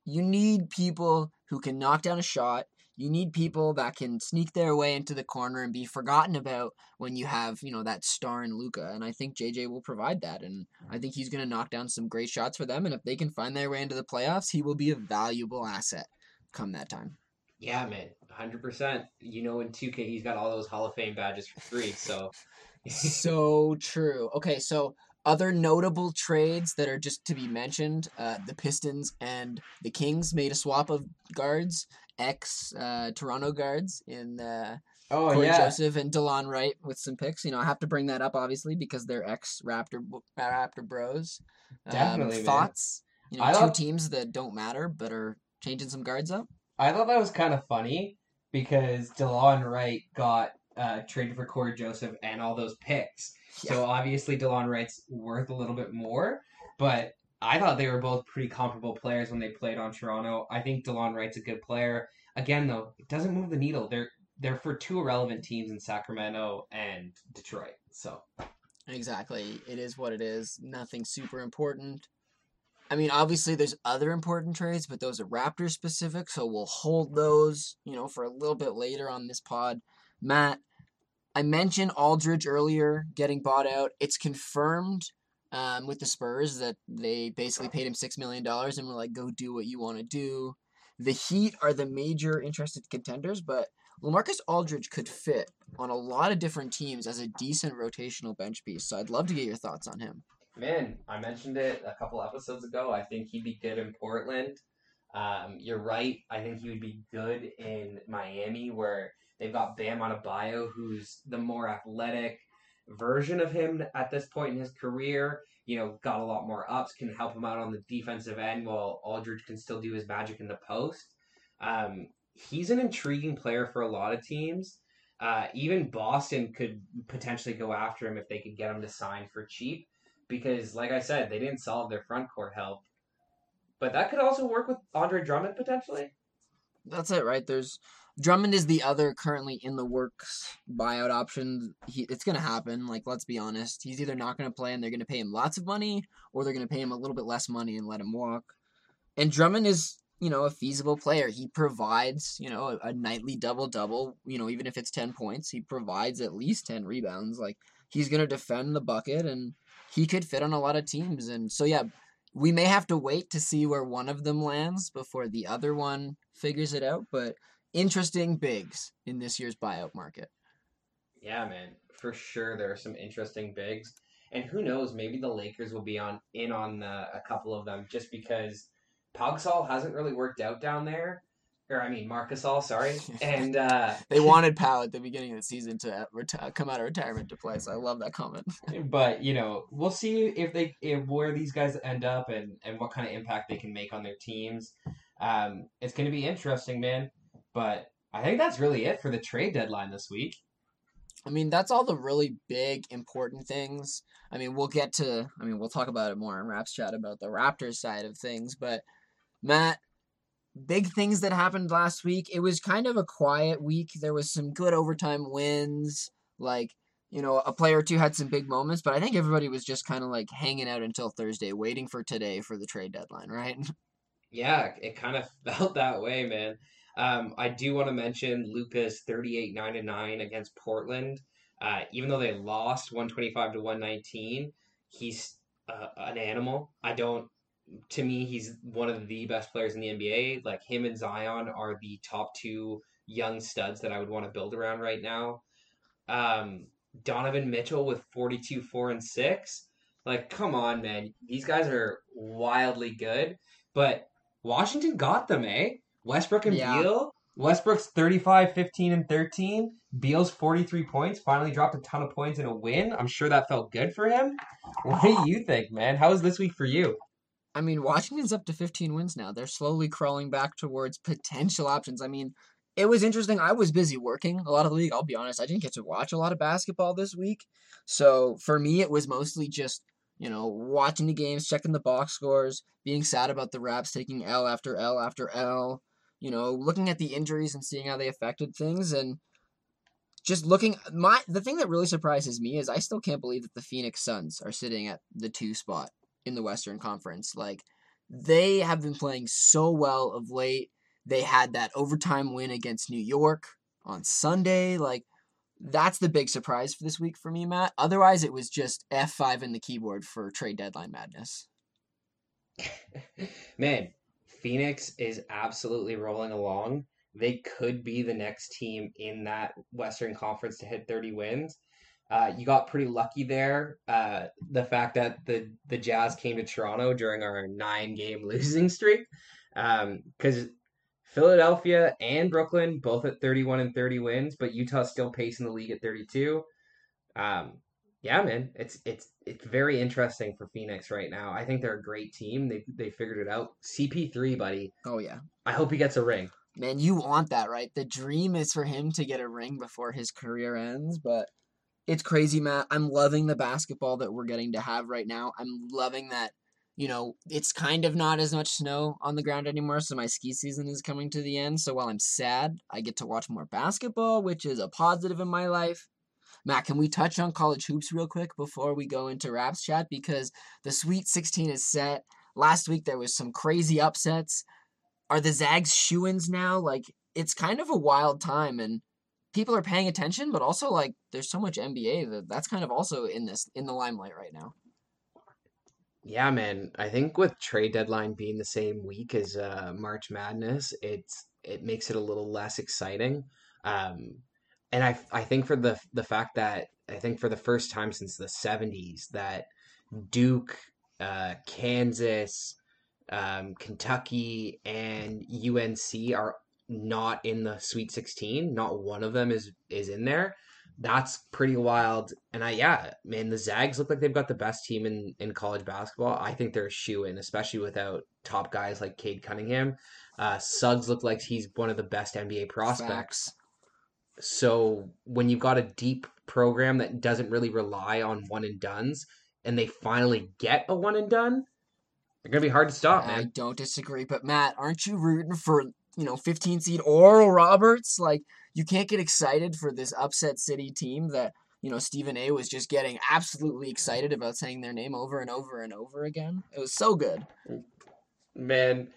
Speaker 2: you need people who can knock down a shot. You need people that can sneak their way into the corner and be forgotten about when you have, you know, that star in Luka. And I think JJ will provide that. And I think he's going to knock down some great shots for them. And if they can find their way into the playoffs, he will be a valuable asset come that time.
Speaker 1: Yeah, man, hundred percent. You know, in two K, he's got all those Hall of Fame badges for free. So,
Speaker 2: so true. Okay, so other notable trades that are just to be mentioned: uh, the Pistons and the Kings made a swap of guards, ex uh, Toronto guards in uh,
Speaker 1: oh
Speaker 2: Cory Joseph and Delon Wright with some picks. You know, I have to bring that up obviously because they're ex Raptor Raptor Bros. Um,
Speaker 1: Definitely, man.
Speaker 2: thoughts. You know,
Speaker 1: I
Speaker 2: two
Speaker 1: thought-
Speaker 2: teams that don't matter but are changing some guards up.
Speaker 1: I thought that was kind of funny because Delon Wright got uh, traded for Cory Joseph and all those picks. So obviously Delon Wright's worth a little bit more, but I thought they were both pretty comparable players when they played on Toronto. I think Delon Wright's a good player. Again, though, it doesn't move the needle. They're they're for two irrelevant teams in Sacramento and Detroit. So
Speaker 2: Exactly. It is what it is. Nothing super important. I mean, obviously, there's other important trades, but those are Raptors specific, so we'll hold those, you know, for a little bit later on this pod. Matt, I mentioned Aldridge earlier getting bought out. It's confirmed um, with the Spurs that they basically paid him $6 million and were like, go do what you want to do. The Heat are the major interested contenders, but LaMarcus Aldridge could fit on a lot of different teams as a decent rotational bench piece. So I'd love to get your thoughts on him.
Speaker 1: Man, I mentioned it a couple episodes ago. I think he'd be good in Portland. Um, you're right. I think he would be good in Miami, where they've got Bam Adebayo, who's the more athletic version of him at this point in his career. You know, got a lot more ups, can help him out on the defensive end, while Aldridge can still do his magic in the post. Um, he's an intriguing player for a lot of teams. Uh, even Boston could potentially go after him if they could get him to sign for cheap because, like I said, they didn't solve their front court help. but that could also work with Andre Drummond potentially.
Speaker 2: That's it, right? There's Drummond is the other currently in the works buyout option. He, it's going to happen. Like, let's be honest. He's either not going to play and they're going to pay him lots of money, or they're going to pay him a little bit less money and let him walk. And Drummond is, you know, a feasible player. He provides, you know, a, a nightly double double. You know, even if it's ten points, he provides at least ten rebounds. Like, he's going to defend the bucket, and he could fit on a lot of teams. And so, yeah, we may have to wait to see where one of them lands before the other one figures it out. But interesting bigs in this year's buyout market.
Speaker 1: Yeah, man, for sure there are some interesting bigs, and who knows, maybe the Lakers will be on in on the, a couple of them just because Gasol hasn't really worked out down there. Or I mean, Marc Gasol, sorry, and uh,
Speaker 2: they wanted Pau at the beginning of the season to reti- come out of retirement to play. So I love that comment.
Speaker 1: but you know, we'll see if they if where these guys end up and and what kind of impact they can make on their teams. Um, it's going to be interesting, man. But I think that's really it for the trade deadline this week.
Speaker 2: I mean, that's all the really big, important things. I mean, we'll get to, I mean, we'll talk about it more in Raps Chat about the Raptors side of things. But, Matt, big things that happened last week. It was kind of a quiet week. There was some good overtime wins. Like, you know, a player or two had some big moments, but I think everybody was just kind of like hanging out until Thursday, waiting for today for the trade deadline, right?
Speaker 1: Yeah, it kind of felt that way, man. Um, I do want to mention Luka's 38 9 9 against Portland. Uh, even though they lost 125 to 119, he's uh, an animal. I don't, to me, he's one of the best players in the NBA. Like him and Zion are the top two young studs that I would want to build around right now. Um, Donovan Mitchell with 42, 4, and 6. Like, come on, man. These guys are wildly good. But Washington got them, eh? Westbrook and yeah. Beal. Westbrook's 35, 15, and 13. Beal's 43 points. Finally dropped a ton of points in a win. I'm sure that felt good for him. What do you think, man? How was this week for you?
Speaker 2: I mean, Washington's up to 15 wins now. They're slowly crawling back towards potential options. I mean, it was interesting. I was busy working a lot of the league. I'll be honest. I didn't get to watch a lot of basketball this week. So for me, it was mostly just you know, watching the games, checking the box scores, being sad about the Raps taking L after L after L, you know, looking at the injuries and seeing how they affected things and just looking my the thing that really surprises me is I still can't believe that the Phoenix Suns are sitting at the 2 spot in the Western Conference. Like they have been playing so well of late. They had that overtime win against New York on Sunday. Like that's the big surprise for this week for me, Matt. Otherwise, it was just F5 in the keyboard for trade deadline madness.
Speaker 1: Man, Phoenix is absolutely rolling along. They could be the next team in that Western Conference to hit 30 wins. Uh, you got pretty lucky there. Uh, the fact that the the Jazz came to Toronto during our nine game losing streak, because um, Philadelphia and Brooklyn both at 31 and 30 wins, but Utah's still pacing the league at 32. Um, yeah, man, it's it's it's very interesting for Phoenix right now. I think they're a great team. They they figured it out. CP3, buddy.
Speaker 2: Oh yeah.
Speaker 1: I hope he gets a ring.
Speaker 2: Man, you want that, right? The dream is for him to get a ring before his career ends, but it's crazy, Matt. I'm loving the basketball that we're getting to have right now. I'm loving that you know, it's kind of not as much snow on the ground anymore, so my ski season is coming to the end. So while I'm sad, I get to watch more basketball, which is a positive in my life. Matt, can we touch on college hoops real quick before we go into Raps chat? Because the Sweet 16 is set. Last week there was some crazy upsets. Are the Zags shoe ins now? Like, it's kind of a wild time, and people are paying attention, but also, like, there's so much NBA that that's kind of also in this in the limelight right now.
Speaker 1: Yeah, man. I think with trade deadline being the same week as uh, March Madness, it's it makes it a little less exciting. Um, and I I think for the the fact that I think for the first time since the '70s that Duke, uh, Kansas, um, Kentucky, and UNC are not in the Sweet 16. Not one of them is is in there that's pretty wild. And I, yeah, man, the Zags look like they've got the best team in, in college basketball. I think they're a shoe in, especially without top guys like Cade Cunningham. Uh, Suggs looked like he's one of the best NBA prospects. Facts. So when you've got a deep program that doesn't really rely on one and duns, and they finally get a one and done, They're gonna be hard to stop,
Speaker 2: I
Speaker 1: man.
Speaker 2: I don't disagree, but Matt, aren't you rooting for you know 15 seed Oral Roberts? Like you can't get excited for this upset city team that you know Stephen A. was just getting absolutely excited about saying their name over and over and over again. It was so good.
Speaker 1: Man,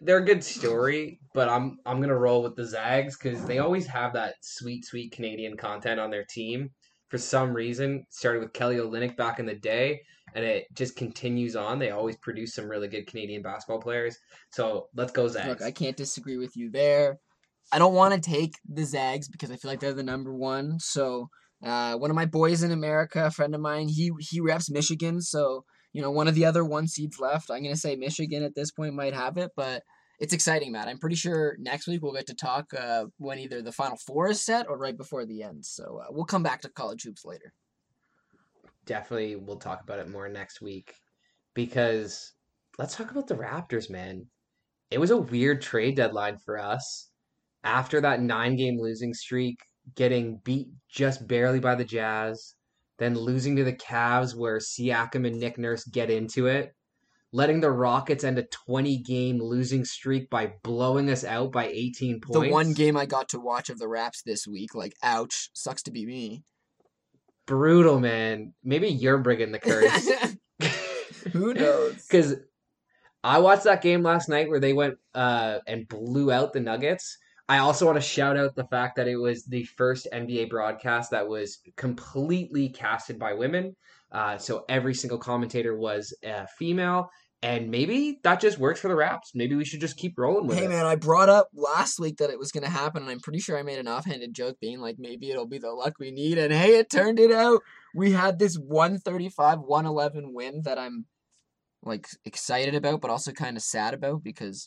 Speaker 1: they're a good story, but I'm I'm gonna roll with the Zags because they always have that sweet, sweet Canadian content on their team. For some reason, started with Kelly Olynyk back in the day, and it just continues on. They always produce some really good Canadian basketball players. So let's go Zags.
Speaker 2: Look, I can't disagree with you there. I don't want to take the Zags because I feel like they're the number one. So uh, one of my boys in America, a friend of mine, he he reps Michigan. So you know, one of the other one seeds left. I'm gonna say Michigan at this point might have it, but it's exciting, Matt. I'm pretty sure next week we'll get to talk uh, when either the final four is set or right before the end. So uh, we'll come back to college hoops later.
Speaker 1: Definitely, we'll talk about it more next week because let's talk about the Raptors, man. It was a weird trade deadline for us after that nine game losing streak, getting beat just barely by the Jazz, then losing to the Cavs where Siakam and Nick Nurse get into it, letting the Rockets end a 20 game losing streak by blowing us out by 18 points.
Speaker 2: The one game I got to watch of the Raps this week, like, ouch, sucks to be me.
Speaker 1: Brutal, man. Maybe you're bringing the curse.
Speaker 2: Who knows?
Speaker 1: Because I watched that game last night where they went uh, and blew out the Nuggets. I also want to shout out the fact that it was the first NBA broadcast that was completely casted by women. Uh, so every single commentator was a female. And maybe that just works for the Raps. Maybe we should just keep rolling with
Speaker 2: Hey
Speaker 1: it.
Speaker 2: Hey, man, I brought up last week that it was gonna happen, and I'm pretty sure I made an offhanded joke being like, maybe it'll be the luck we need, and hey, it turned it out. We had this 135, 111 win that I'm like excited about, but also kind of sad about because,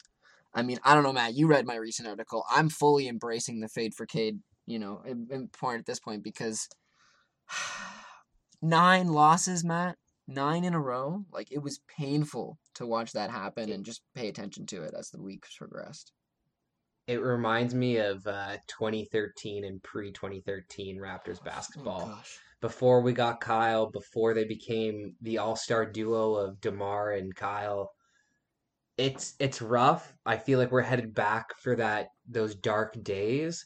Speaker 2: I mean, I don't know, Matt. You read my recent article. I'm fully embracing the fade for Cade. You know, in, in at this point because nine losses, Matt, nine in a row. Like it was painful to watch that happen and just pay attention to it as the weeks progressed.
Speaker 1: It reminds me of uh, 2013 and pre 2013 Raptors
Speaker 2: Oh,
Speaker 1: basketball.
Speaker 2: gosh.
Speaker 1: before we got Kyle, before they became the all-star duo of DeMar and Kyle. It's it's rough. I feel like we're headed back for that those dark days.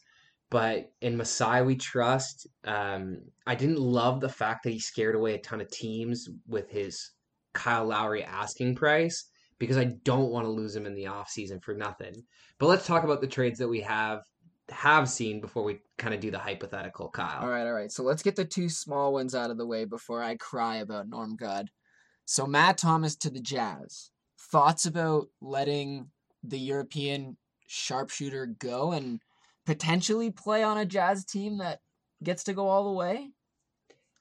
Speaker 1: But in Masai we trust. Um, I didn't love the fact that he scared away a ton of teams with his Kyle Lowry asking price because I don't want to lose him in the offseason for nothing. But let's talk about the trades that we have have seen before we kind of do the hypothetical Kyle.
Speaker 2: All right, all right. So let's get the two small ones out of the way before I cry about Norm God. So Matt Thomas to the Jazz. Thoughts about letting the European sharpshooter go and potentially play on a Jazz team that gets to go all the way?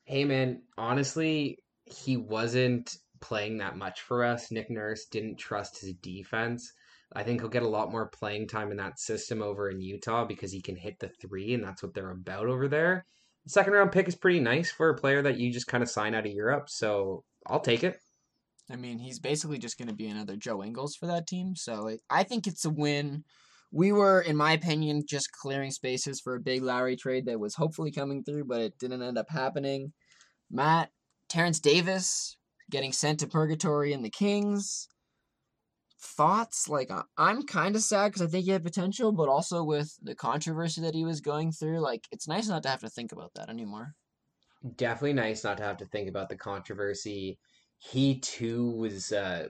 Speaker 1: Hey man, honestly, he wasn't playing that much for us. Nick Nurse didn't trust his defense. I think he'll get a lot more playing time in that system over in Utah because he can hit the three, and that's what they're about over there. The second round pick is pretty nice for a player that you just kind of sign out of Europe, so I'll take it.
Speaker 2: I mean, he's basically just going to be another Joe Ingles for that team. So it, I think it's a win. We were, in my opinion, just clearing spaces for a big Lowry trade that was hopefully coming through, but it didn't end up happening. Matt, Terrence Davis getting sent to purgatory in the Kings. Thoughts? Like, I'm kind of sad because I think he had potential, but also with the controversy that he was going through, like, it's nice not to have to think about that anymore.
Speaker 1: Definitely nice not to have to think about the controversy. He too was uh,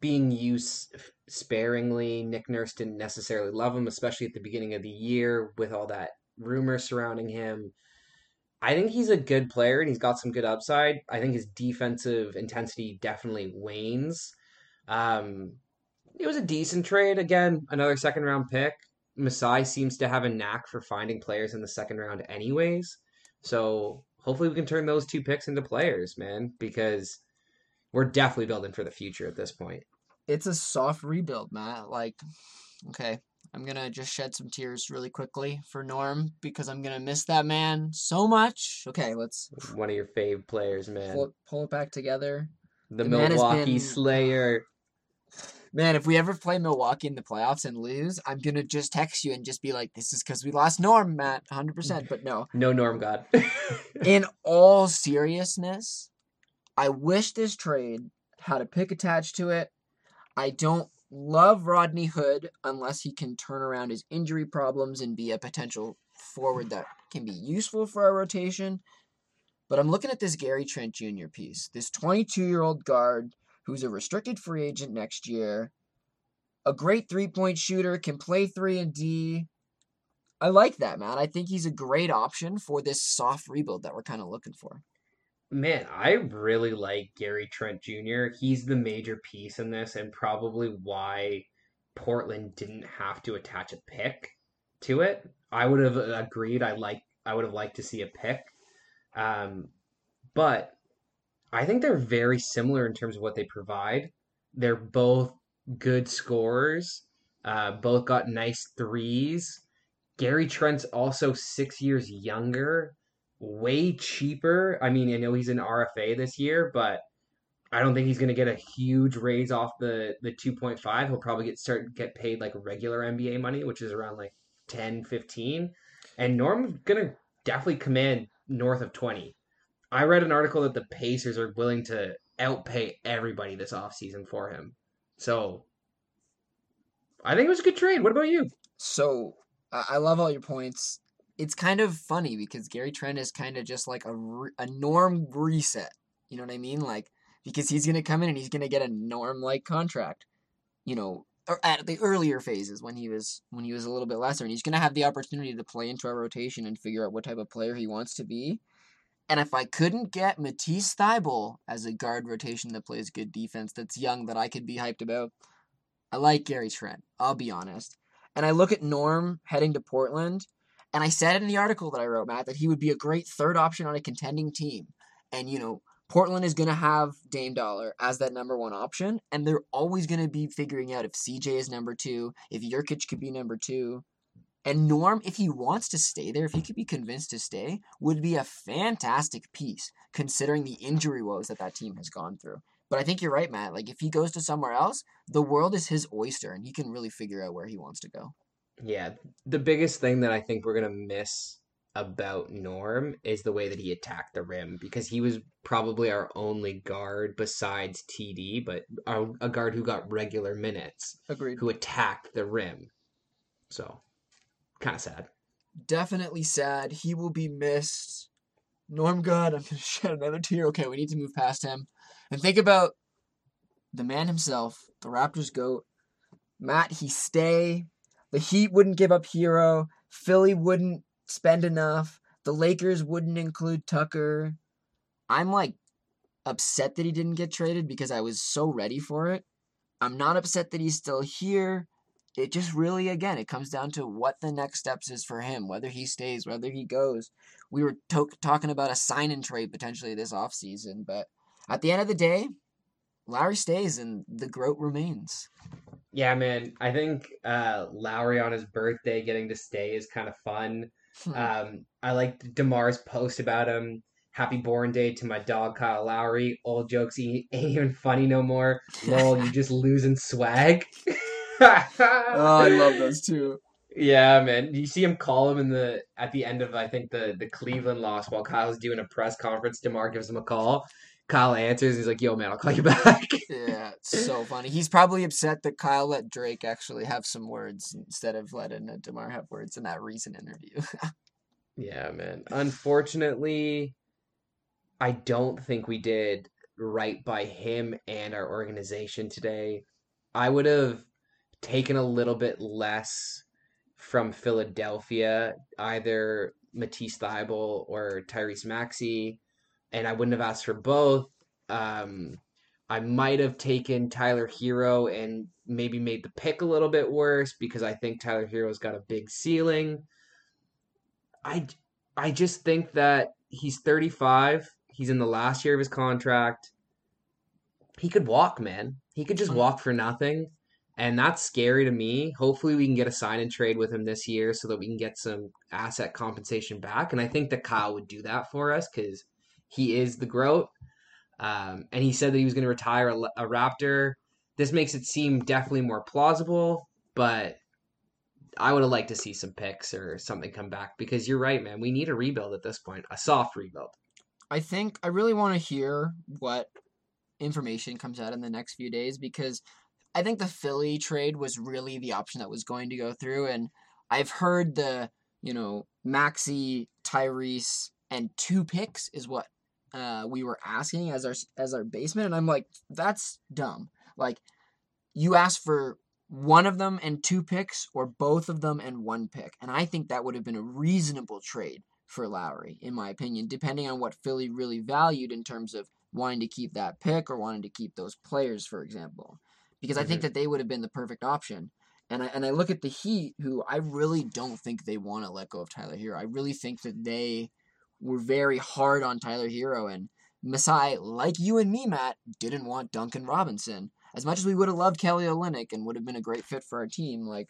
Speaker 1: being used sparingly. Nick Nurse didn't necessarily love him, especially at the beginning of the year with all that rumor surrounding him. I think he's a good player and he's got some good upside. I think his defensive intensity definitely wanes. Um, it was a decent trade. Again, another second round pick. Masai seems to have a knack for finding players in the second round, anyways. So hopefully we can turn those two picks into players, man, because we're definitely building for the future at this point.
Speaker 2: it's a soft rebuild, Matt. Like, okay, I'm gonna just shed some tears really quickly for Norm because I'm gonna miss that man so much. Okay, let's
Speaker 1: One of your fave players, man.
Speaker 2: pull, pull it back together.
Speaker 1: the
Speaker 2: the
Speaker 1: Milwaukee
Speaker 2: been-
Speaker 1: Slayer.
Speaker 2: Man, if we ever play Milwaukee in the playoffs and lose, I'm gonna just text you and just be like, "This is because we lost Norm, Matt, 100." percent But no,
Speaker 1: No Norm God.
Speaker 2: in all seriousness, I wish this trade had a pick attached to it I don't love Rodney Hood unless he can turn around his injury problems and be a potential forward that can be useful for our rotation. But I'm looking at this Gary Trent Jr. piece. This 22 year old guard who's a restricted free agent next year, a great three point shooter, can play 3 and D. I like that, man. I think he's a great option for this soft rebuild that we're kind of looking for.
Speaker 1: Man, I really like Gary Trent Jr. He's the major piece in this and probably why Portland didn't have to attach a pick to it. I would have agreed. I like I would have liked to see a pick. Um, but I think they're very similar in terms of what they provide. They're both good scorers. Uh, both got nice threes. Gary Trent's also six years younger, way cheaper. I mean, I know he's an RFA this year, but I don't think he's going to get a huge raise off the the 2.5. He'll probably get start get paid like regular NBA money, which is around like 10, 15. And Norm's going to definitely command north of 20. I read an article that the Pacers are willing to outpay everybody this offseason for him. So I think it was a good trade. What about you?
Speaker 2: So I love all your points. It's kind of funny because Gary Trent is kind of just like a, a norm reset. You know what I mean? Like, because he's going to come in and he's going to get a norm like contract. You know, or at the earlier phases when he was when he was a little bit lesser and he's going to have the opportunity to play into our rotation and figure out what type of player he wants to be and if I couldn't get Matisse Thybulle as a guard rotation that plays good defense, that's young, that I could be hyped about, I like Gary Trent. I'll be honest. And I look at Norm heading to Portland, and I said in the article that I wrote, Matt, that he would be a great third option on a contending team. And, you know, Portland is going to have Dame Dollar as that number one option, and they're always going to be figuring out if CJ is number two, if Nurkic could be number two. And Norm, if he wants to stay there, if he could be convinced to stay, would be a fantastic piece considering the injury woes that that team has gone through. But I think you're right, Matt. Like if he goes to somewhere else, the world is his oyster, and he can really figure out where he wants to go.
Speaker 1: Yeah, the biggest thing that I think we're gonna miss about Norm is the way that he attacked the rim because he was probably our only guard besides TD, but a, a guard who got regular minutes.
Speaker 2: Agreed.
Speaker 1: Who attacked the rim. So kind of sad.
Speaker 2: Definitely sad. He will be missed. Norm God, I'm gonna shed another tear. Okay, we need to move past him. And think about the man himself, the Raptors GOAT. Matt, he stay. The Heat wouldn't give up Herro. Philly wouldn't spend enough. The Lakers wouldn't include Tucker. I'm like upset that he didn't get traded because I was so ready for it. I'm not upset that he's still here it just really again it comes down to what the next steps is for him whether he stays whether he goes we were to- talking about a sign and trade potentially this offseason but at the end of the day lowry stays and the growth remains
Speaker 1: yeah man i think uh, lowry on his birthday getting to stay is kind of fun hmm. um, i like demar's post about him happy born day to my dog Kyle Lowry. Old jokes ain't even funny no more. Lol, you just losing swag.
Speaker 2: oh, I love those too.
Speaker 1: Yeah, man. You see him call him in the at the end of I think the the Cleveland loss while Kyle's doing a press conference. DeMar gives him a call. Kyle answers. He's like, "Yo, man, I'll call you back."
Speaker 2: yeah, it's so funny. He's probably upset that Kyle let Drake actually have some words instead of letting DeMar have words in that recent interview.
Speaker 1: yeah, man. Unfortunately, I don't think we did right by him and our organization today. I would have taken a little bit less from Philadelphia, either Matisse Thybulle or Tyrese Maxey, and I wouldn't have asked for both. Um, I might have taken Tyler Herro and maybe made the pick a little bit worse because I think Tyler Herro's got a big ceiling. I I just think that he's 35. He's in the last year of his contract. He could walk, man. He could just walk for nothing and that's scary to me. Hopefully, we can get a sign and trade with him this year so that we can get some asset compensation back. And I think that Kyle would do that for us because he is the GOAT. Um, and he said that he was going to retire a, a Raptor. This makes it seem definitely more plausible, but I would have liked to see some picks or something come back because you're right, man. We need a rebuild at this point, a soft rebuild.
Speaker 2: I think I really want to hear what information comes out in the next few days because I think the Philly trade was really the option that was going to go through, and I've heard the you know Maxey, Tyrese, and two picks is what uh, we were asking as our as our basement, and I'm like, that's dumb. Like, you asked for one of them and two picks, or both of them and one pick, and I think that would have been a reasonable trade for Lowry, in my opinion, depending on what Philly really valued in terms of wanting to keep that pick or wanting to keep those players, for example, because I think
Speaker 1: Mm-hmm.
Speaker 2: that they would have been the perfect option. And I and I look at the Heat, who I really don't think they want to let go of Tyler here. I really think that they were very hard on Tyler Herro and Masai, like you and me, Matt, didn't want Duncan Robinson. As much as we would have loved Kelly Olynyk and would have been a great fit for our team, like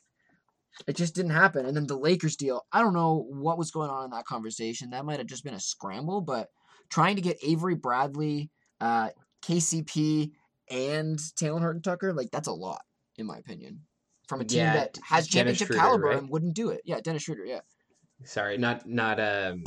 Speaker 2: it just didn't happen. And then the Lakers deal, I don't know what was going on in that conversation. That might have just been a scramble, but trying to get Avery Bradley, uh, KCP, and Talen Horton Tucker, like that's a lot, in my opinion. From a team
Speaker 1: Yeah,
Speaker 2: that has championship
Speaker 1: Schroeder,
Speaker 2: caliber
Speaker 1: right?
Speaker 2: and wouldn't do it. Yeah, Dennis Schroeder, yeah.
Speaker 1: Sorry, not not um.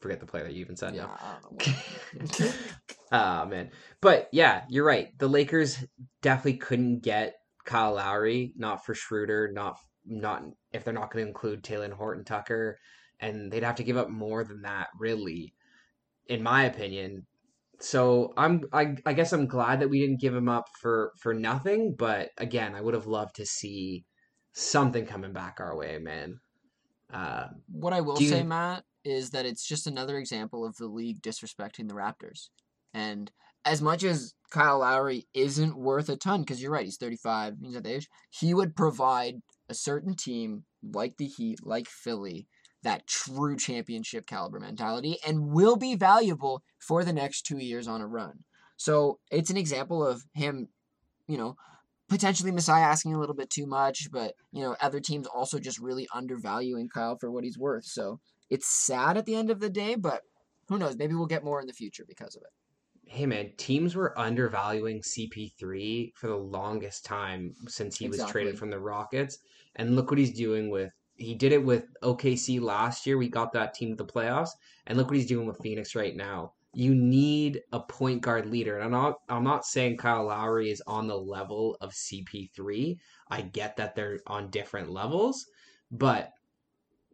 Speaker 1: Forget the player that you even said.
Speaker 2: Yeah,
Speaker 1: now.
Speaker 2: I don't know.
Speaker 1: Ah man, but yeah, you're right. The Lakers definitely couldn't get Kyle Lowry, not for Schroeder, not not if they're not going to include Talen Horton Tucker, and they'd have to give up more than that, really, in my opinion. So I'm I, I guess I'm glad that we didn't give him up for for nothing, but again, I would have loved to see something coming back our way, man. Uh,
Speaker 2: What I will
Speaker 1: you-
Speaker 2: say, Matt, is that it's just another example of the league disrespecting the Raptors. And as much as Kyle Lowry isn't worth a ton, because you're right, he's 35, he's at the age, he would provide a certain team like the Heat, like Philly, that true championship caliber mentality and will be valuable for the next two years on a run. So it's an example of him, you know, potentially Masai asking a little bit too much, but you know, other teams also just really undervaluing Kyle for what he's worth. So it's sad at the end of the day, but who knows? Maybe we'll get more in the future because of it.
Speaker 1: hey man, teams were undervaluing CP3 for the longest time since he was traded from the Rockets. And look what he's doing with he did it with OKC last year. We got that team to the playoffs. And look what he's doing with Phoenix right now. You need a point guard leader. And I'm not I'm not saying Kyle Lowry is on the level of CP3. I get that they're on different levels, but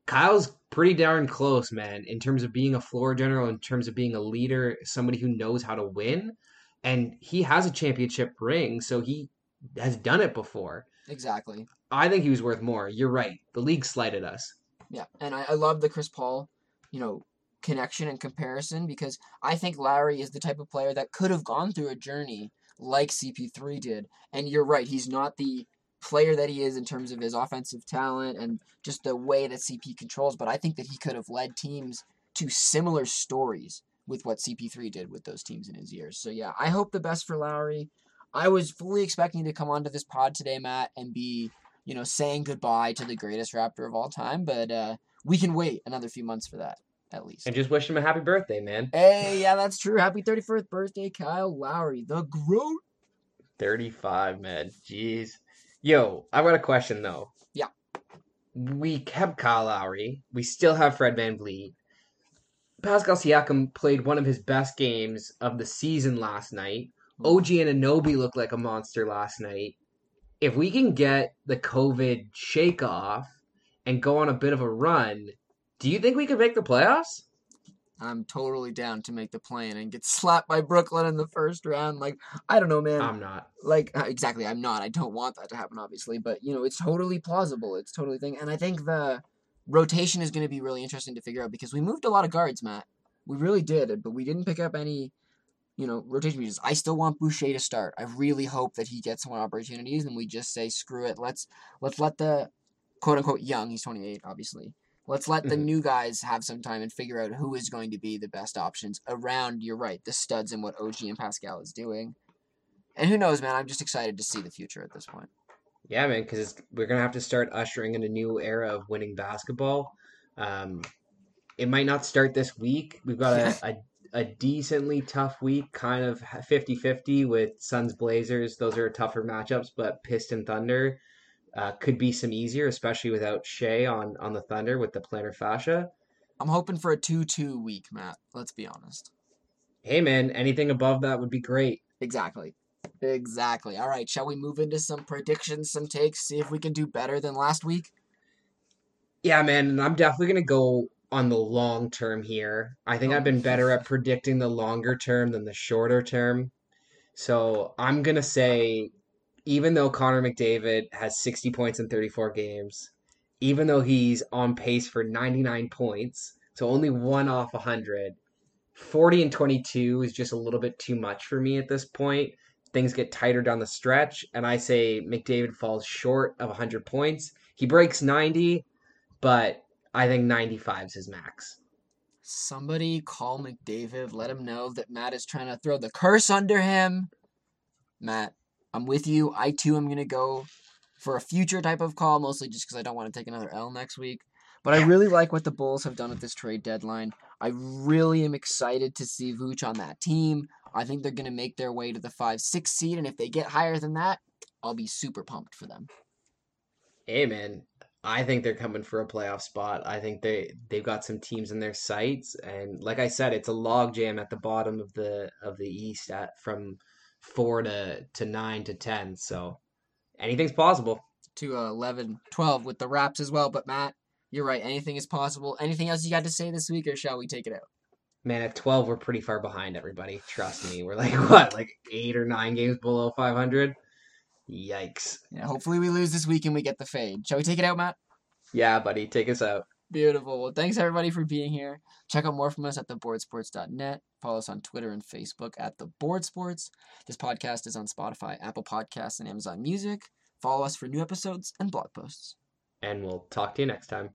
Speaker 1: Kyle's pretty darn close, man, in terms of being a floor general, in terms of being a leader, somebody who knows how to win. And he has a championship ring, so he has done it before.
Speaker 2: Exactly.
Speaker 1: I think he was worth more. You're right. The league slighted us.
Speaker 2: Yeah, and I, I love the Chris Paul, you know, connection and comparison because I think Lowry is the type of player that could have gone through a journey like CP3 did. And you're right, he's not the player that he is in terms of his offensive talent and just the way that CP controls, but I think that he could have led teams to similar stories with what CP3 did with those teams in his years. So yeah, I hope the best for Lowry. I was fully expecting to come onto this pod today, Matt, and be you know, saying goodbye to the greatest Raptor of all time, but uh, we can wait another few months for that, at least.
Speaker 1: And just wish him a happy birthday, man.
Speaker 2: Hey, yeah, that's true. Happy 31st birthday, Kyle Lowry, the GROAT.
Speaker 1: 35, man. Jeez. Yo, I've got a question, though.
Speaker 2: Yeah.
Speaker 1: We kept Kyle Lowry. We still have Fred VanVleet. Pascal Siakam played one of his best games of the season last night. Mm-hmm. OG Anunoby looked like a monster last night. If we can get the COVID shake off and go on a bit of a run, do you think we could make the playoffs?
Speaker 2: I'm totally down to make the plan and get slapped by Brooklyn in the first round. Like, I don't know, man.
Speaker 1: I'm not.
Speaker 2: like uh, exactly i'm not i don't want that to happen obviously but you know it's totally plausible it's totally thing and i think the rotation is going to be really interesting to figure out because we moved a lot of guards matt we really did but we didn't pick up any you know rotation pieces i still want boucher to start i really hope that he gets more opportunities and we just say screw it let's let's let the quote unquote young he's 28 obviously let's let the
Speaker 1: Mhm.
Speaker 2: new guys have some time and figure out who is going to be the best options around you're right the studs and what og and pascal is doing and who knows, man? I'm just excited to see the future at this point.
Speaker 1: Yeah, man, because we're gonna have to start ushering in a new era of winning basketball. Um, it might not start this week. We've got a, a, a decently tough week, kind of 50-50 with Suns Blazers. Those are tougher matchups, but Piston Thunder uh, could be some easier, especially without Shai on on the Thunder with the plantar fascia.
Speaker 2: I'm hoping for a 2 2 week, Matt. Let's be honest.
Speaker 1: Hey, man, anything above that would be great.
Speaker 2: Exactly. Exactly. All right, shall we move into some predictions, some takes, see if we can do better than last week?
Speaker 1: Yeah, man, and I'm definitely gonna go on the long term here. I think
Speaker 2: Oh.
Speaker 1: I've been better at predicting the longer term than the shorter term. So I'm gonna say, even though Connor McDavid has 60 points in 34 games, even though he's on pace for 99 points, so only one off 100, 40 and 22 is just a little bit too much for me at this point. Things get tighter down the stretch, and I say McDavid falls short of 100 points. He breaks 90, but I think 95 is his max.
Speaker 2: Somebody call McDavid. Let him know that Matt is trying to throw the curse under him. Matt, I'm with you. I too am going to go for a future type of call, mostly just because I don't want to take another L next week. But I really like what the Bulls have done at this trade deadline. I really am excited to see Vooch on that team. I think they're going to make their way to the 5 6 seed, and if they get higher than that, I'll be super pumped for them.
Speaker 1: Hey man, I think they're coming for a playoff spot. I think they they've got some teams in their sights, and like I said, it's a logjam at the bottom of the of the East at from four to to nine to ten. So anything's possible.
Speaker 2: To uh, 11, 12 with the Raps as well. But Matt, you're right. Anything is possible. Anything else you got to say this week, or shall we take it out?
Speaker 1: Man, at twelve, we're pretty far behind everybody. Trust me, we're like what, like eight or nine games below five hundred. Yikes!
Speaker 2: Yeah, hopefully we lose this week and we get the fade. Shall we take it out, Matt?
Speaker 1: Yeah, buddy, take us out.
Speaker 2: Beautiful. Well, thanks everybody for being here. Check out more from us at theboardsports.net. Follow us on Twitter and Facebook at The Board Sports. This podcast is on Spotify, Apple Podcasts, and Amazon Music. Follow us for new episodes and blog posts.
Speaker 1: And we'll talk to you next time.